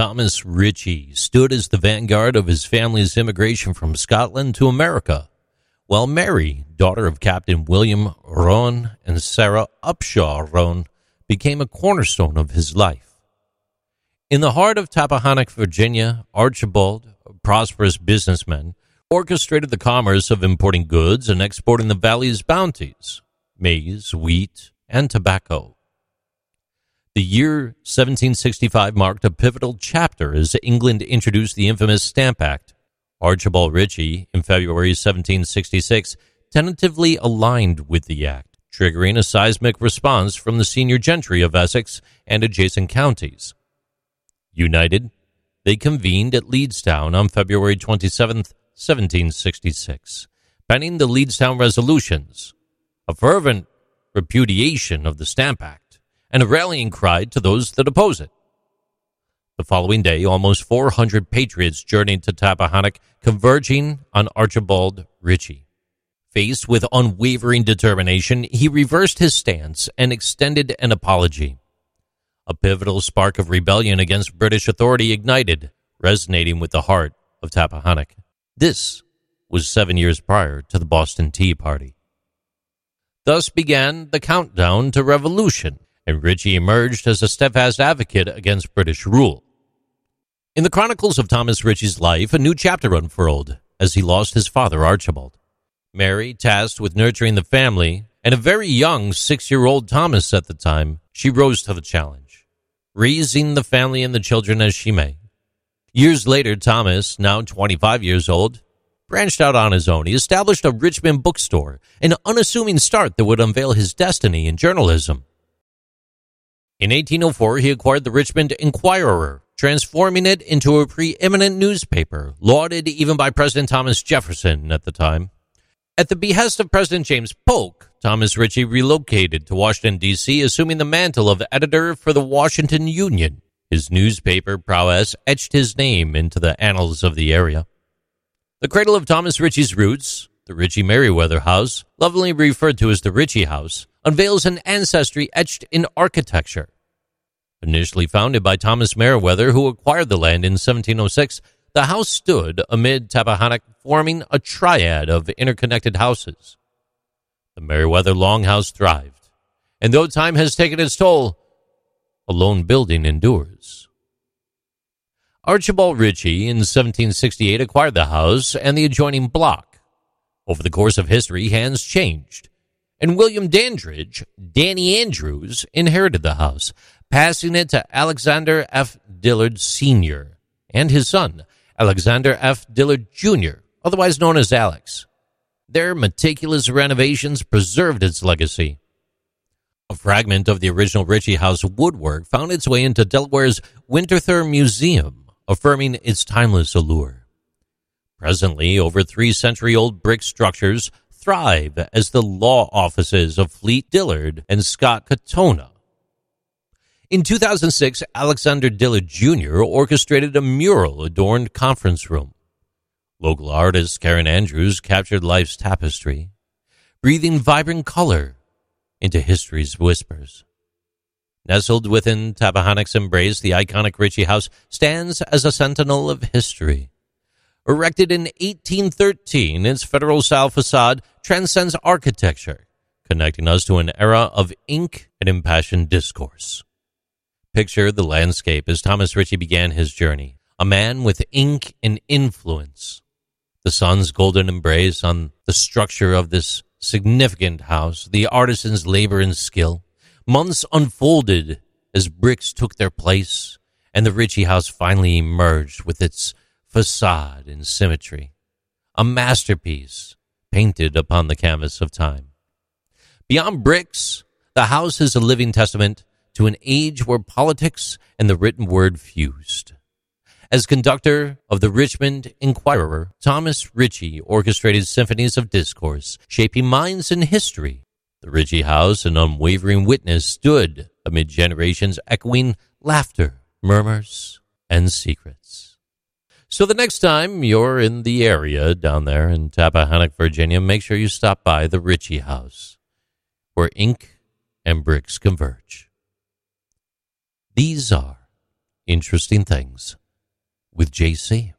Thomas Ritchie stood as the vanguard of his family's immigration from Scotland to America, while Mary, daughter of Captain William Rowan and Sarah Upshaw Rowan, became a cornerstone of his life. In the heart of Tappahannock, Virginia, Archibald, a prosperous businessman, orchestrated the commerce of importing goods and exporting the valley's bounties maize, wheat, and tobacco. The year 1765 marked a pivotal chapter as England introduced the infamous Stamp Act. Archibald Ritchie, in February 1766, tentatively aligned with the act, triggering a seismic response from the senior gentry of Essex and adjacent counties. United, they convened at Leedstown on February 27, 1766, penning the Leedstown Resolutions, a fervent repudiation of the Stamp Act and a rallying cry to those that oppose it. The following day, almost 400 patriots journeyed to Tappahannock, converging on Archibald Ritchie. Faced with unwavering determination, he reversed his stance and extended an apology. A pivotal spark of rebellion against British authority ignited, resonating with the heart of Tappahannock. This was seven years prior to the Boston Tea Party. Thus began the countdown to revolution and Ritchie emerged as a steadfast advocate against British rule. In the chronicles of Thomas Ritchie's life, a new chapter unfurled as he lost his father, Archibald. Mary, tasked with nurturing the family, and a very young six year old Thomas at the time, she rose to the challenge, raising the family and the children as she may. Years later, Thomas, now 25 years old, branched out on his own. He established a Richmond bookstore, an unassuming start that would unveil his destiny in journalism. In 1804, he acquired the Richmond Enquirer, transforming it into a preeminent newspaper, lauded even by President Thomas Jefferson at the time. At the behest of President James Polk, Thomas Ritchie relocated to Washington, D.C., assuming the mantle of editor for the Washington Union. His newspaper prowess etched his name into the annals of the area. The cradle of Thomas Ritchie's roots, the Ritchie Merriweather House, lovingly referred to as the Ritchie House, unveils an ancestry etched in architecture. Initially founded by Thomas Merriweather, who acquired the land in 1706, the house stood amid Tappahannock, forming a triad of interconnected houses. The Merriweather Longhouse thrived, and though time has taken its toll, a lone building endures. Archibald Ritchie in 1768 acquired the house and the adjoining block. Over the course of history, hands changed and William Dandridge, Danny Andrews, inherited the house, passing it to Alexander F. Dillard Sr. and his son, Alexander F. Dillard Jr., otherwise known as Alex. Their meticulous renovations preserved its legacy. A fragment of the original Ritchie House woodwork found its way into Delaware's Winterthur Museum, affirming its timeless allure. Presently, over three century old brick structures thrive as the law offices of Fleet Dillard and Scott Katona. In 2006, Alexander Dillard Jr. orchestrated a mural adorned conference room. Local artist Karen Andrews captured life's tapestry, breathing vibrant color into history's whispers. Nestled within Tappahannock's embrace, the iconic Ritchie House stands as a sentinel of history Erected in 1813, its federal style facade transcends architecture, connecting us to an era of ink and impassioned discourse. Picture the landscape as Thomas Ritchie began his journey, a man with ink and influence. The sun's golden embrace on the structure of this significant house, the artisan's labor and skill. Months unfolded as bricks took their place, and the Ritchie house finally emerged with its facade and symmetry, a masterpiece painted upon the canvas of time. Beyond bricks, the house is a living testament to an age where politics and the written word fused. As conductor of the Richmond Enquirer, Thomas Ritchie orchestrated symphonies of discourse, shaping minds and history. The Ritchie House, an unwavering witness, stood amid generations echoing laughter, murmurs, and secrets. So the next time you're in the area down there in Tappahannock, Virginia, make sure you stop by the Ritchie House, where ink and bricks converge. These are interesting things with JC.